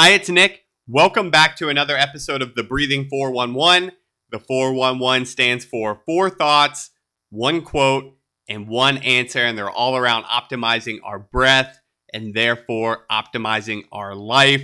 Hi, it's Nick. Welcome back to another episode of the Breathing 411. The 411 stands for four thoughts, one quote, and one answer, and they're all around optimizing our breath and therefore optimizing our life.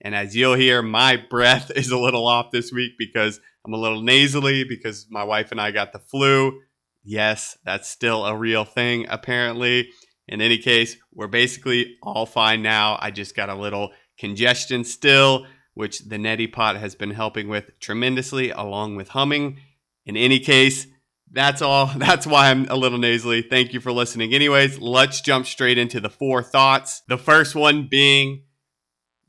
And as you'll hear, my breath is a little off this week because I'm a little nasally because my wife and I got the flu. Yes, that's still a real thing, apparently. In any case, we're basically all fine now. I just got a little congestion still, which the neti pot has been helping with tremendously, along with humming. In any case, that's all. That's why I'm a little nasally. Thank you for listening. Anyways, let's jump straight into the four thoughts. The first one being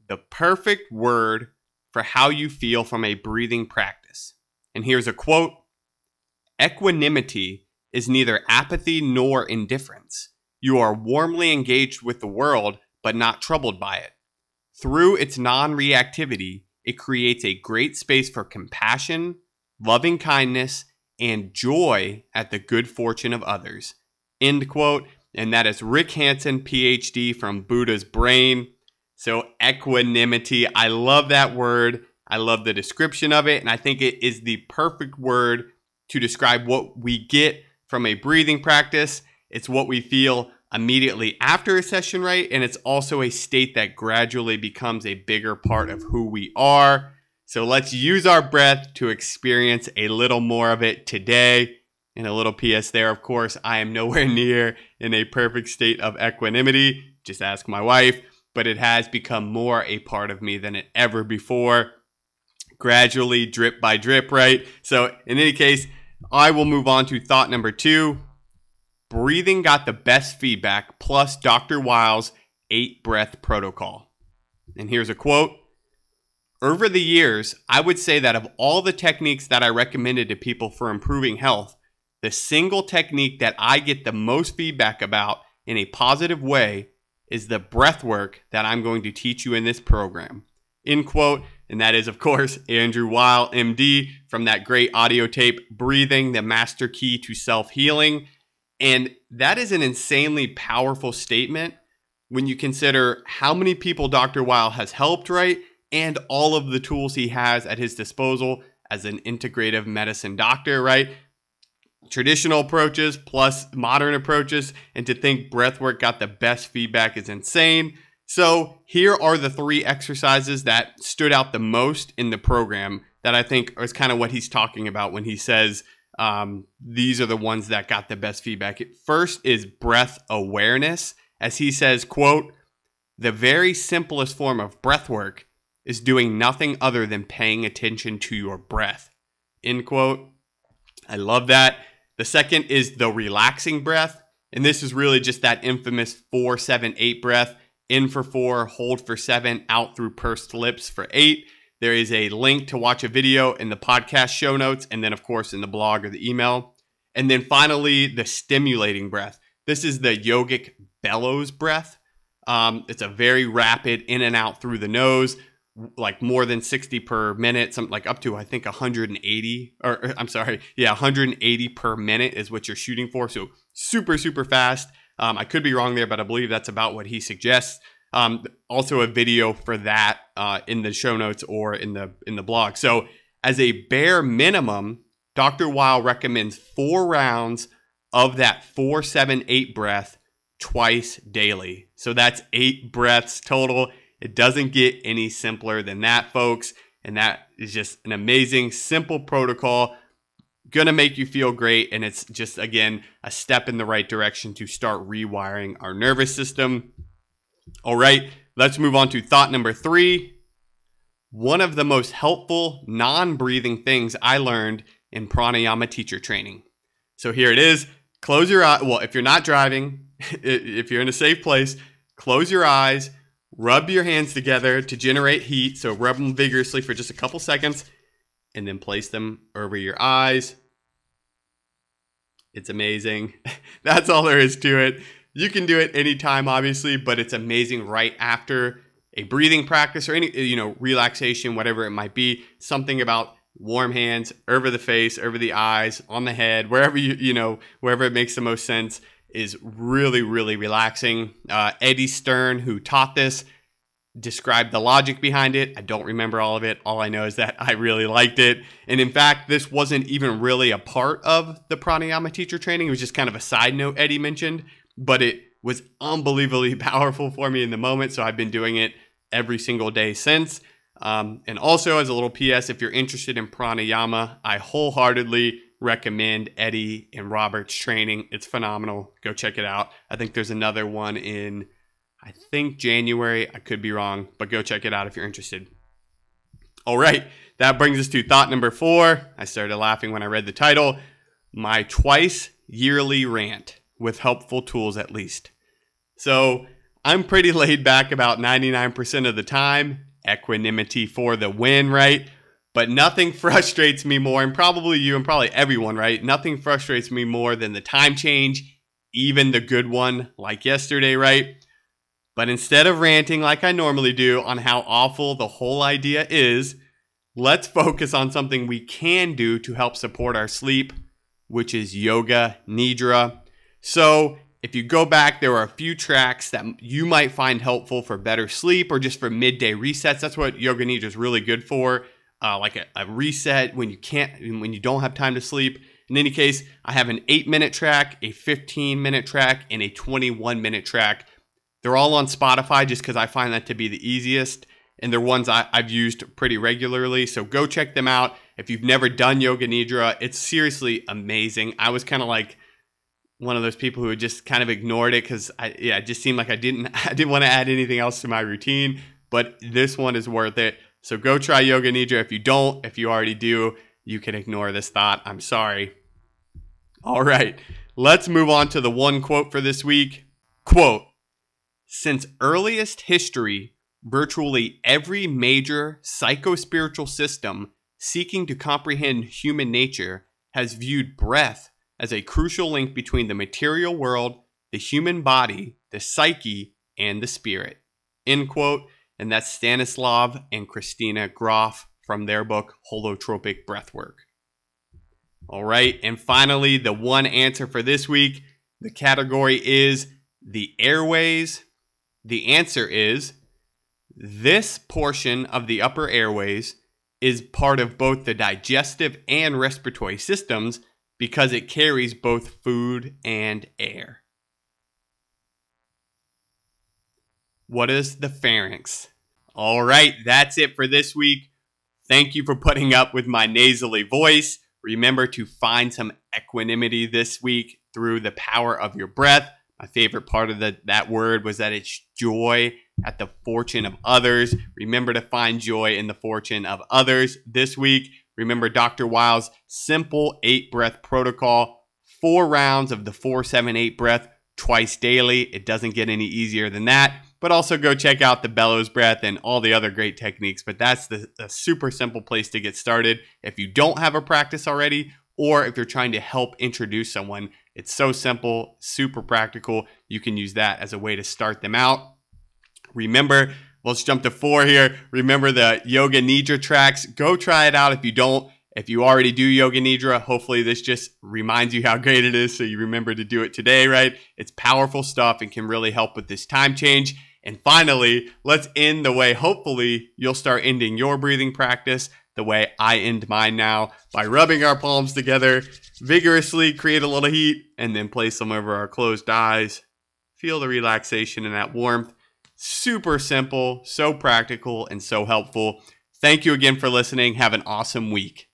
the perfect word for how you feel from a breathing practice. And here's a quote Equanimity is neither apathy nor indifference. You are warmly engaged with the world, but not troubled by it. Through its non reactivity, it creates a great space for compassion, loving kindness, and joy at the good fortune of others. End quote. And that is Rick Hanson, PhD from Buddha's Brain. So, equanimity, I love that word. I love the description of it. And I think it is the perfect word to describe what we get from a breathing practice. It's what we feel immediately after a session, right? And it's also a state that gradually becomes a bigger part of who we are. So let's use our breath to experience a little more of it today. And a little PS there, of course, I am nowhere near in a perfect state of equanimity. Just ask my wife, but it has become more a part of me than it ever before. Gradually, drip by drip, right? So, in any case, I will move on to thought number two, breathing got the best feedback, plus Dr. Weil's eight breath protocol. And here's a quote Over the years, I would say that of all the techniques that I recommended to people for improving health, the single technique that I get the most feedback about in a positive way is the breath work that I'm going to teach you in this program. End quote. And that is, of course, Andrew Weil, MD, from that great audio tape, Breathing, the Master Key to Self Healing. And that is an insanely powerful statement when you consider how many people Dr. Weil has helped, right? And all of the tools he has at his disposal as an integrative medicine doctor, right? Traditional approaches plus modern approaches, and to think breathwork got the best feedback is insane. So, here are the three exercises that stood out the most in the program that I think is kind of what he's talking about when he says um, these are the ones that got the best feedback. First is breath awareness. As he says, quote, the very simplest form of breath work is doing nothing other than paying attention to your breath. End quote. I love that. The second is the relaxing breath. And this is really just that infamous four, seven, eight breath. In for four, hold for seven, out through pursed lips for eight. There is a link to watch a video in the podcast show notes, and then, of course, in the blog or the email. And then finally, the stimulating breath. This is the yogic bellows breath. Um, it's a very rapid in and out through the nose, like more than 60 per minute, some like up to I think 180 or I'm sorry, yeah, 180 per minute is what you're shooting for. So super super fast. Um, I could be wrong there, but I believe that's about what he suggests. Um, also, a video for that uh, in the show notes or in the in the blog. So, as a bare minimum, Dr. Weil recommends four rounds of that four, seven, eight breath twice daily. So that's eight breaths total. It doesn't get any simpler than that, folks. And that is just an amazing, simple protocol. Gonna make you feel great. And it's just, again, a step in the right direction to start rewiring our nervous system. All right, let's move on to thought number three. One of the most helpful non breathing things I learned in pranayama teacher training. So here it is. Close your eye. Well, if you're not driving, if you're in a safe place, close your eyes, rub your hands together to generate heat. So rub them vigorously for just a couple seconds and then place them over your eyes. It's amazing. That's all there is to it. You can do it anytime, obviously, but it's amazing right after a breathing practice or any, you know, relaxation, whatever it might be. Something about warm hands over the face, over the eyes, on the head, wherever you, you know, wherever it makes the most sense is really, really relaxing. Uh, Eddie Stern, who taught this, described the logic behind it. I don't remember all of it. All I know is that I really liked it. And in fact, this wasn't even really a part of the pranayama teacher training. It was just kind of a side note Eddie mentioned, but it was unbelievably powerful for me in the moment. So I've been doing it every single day since. Um, and also, as a little PS, if you're interested in pranayama, I wholeheartedly recommend Eddie and Robert's training. It's phenomenal. Go check it out. I think there's another one in I think January. I could be wrong, but go check it out if you're interested. All right, that brings us to thought number four. I started laughing when I read the title My Twice Yearly Rant with Helpful Tools at Least. So I'm pretty laid back about 99% of the time. Equanimity for the win, right? But nothing frustrates me more, and probably you and probably everyone, right? Nothing frustrates me more than the time change, even the good one like yesterday, right? But instead of ranting like I normally do on how awful the whole idea is, let's focus on something we can do to help support our sleep, which is yoga nidra. So, if you go back, there are a few tracks that you might find helpful for better sleep or just for midday resets. That's what yoga nidra is really good for, uh, like a, a reset when you can't, when you don't have time to sleep. In any case, I have an eight minute track, a 15 minute track, and a 21 minute track they're all on Spotify just because I find that to be the easiest. And they're ones I, have used pretty regularly. So go check them out. If you've never done Yoga Nidra, it's seriously amazing. I was kind of like one of those people who just kind of ignored it because I yeah, it just seemed like I didn't I didn't want to add anything else to my routine. But this one is worth it. So go try Yoga Nidra. If you don't, if you already do, you can ignore this thought. I'm sorry. All right, let's move on to the one quote for this week. Quote since earliest history, virtually every major psychospiritual system seeking to comprehend human nature has viewed breath as a crucial link between the material world, the human body, the psyche, and the spirit. End quote. And that's Stanislav and Christina Grof from their book Holotropic Breathwork. All right, and finally, the one answer for this week the category is the airways the answer is this portion of the upper airways is part of both the digestive and respiratory systems because it carries both food and air. What is the pharynx? All right, that's it for this week. Thank you for putting up with my nasally voice. Remember to find some equanimity this week through the power of your breath. My favorite part of the, that word was that it's joy at the fortune of others. Remember to find joy in the fortune of others this week. Remember Dr. Weil's simple eight breath protocol, four rounds of the 478 breath twice daily. It doesn't get any easier than that. But also go check out the bellows breath and all the other great techniques. But that's the, the super simple place to get started. If you don't have a practice already, or if you're trying to help introduce someone. It's so simple, super practical. You can use that as a way to start them out. Remember, let's jump to four here. Remember the Yoga Nidra tracks. Go try it out if you don't. If you already do Yoga Nidra, hopefully this just reminds you how great it is so you remember to do it today, right? It's powerful stuff and can really help with this time change. And finally, let's end the way hopefully you'll start ending your breathing practice the way I end mine now by rubbing our palms together vigorously, create a little heat, and then place them over our closed eyes. Feel the relaxation and that warmth. Super simple, so practical, and so helpful. Thank you again for listening. Have an awesome week.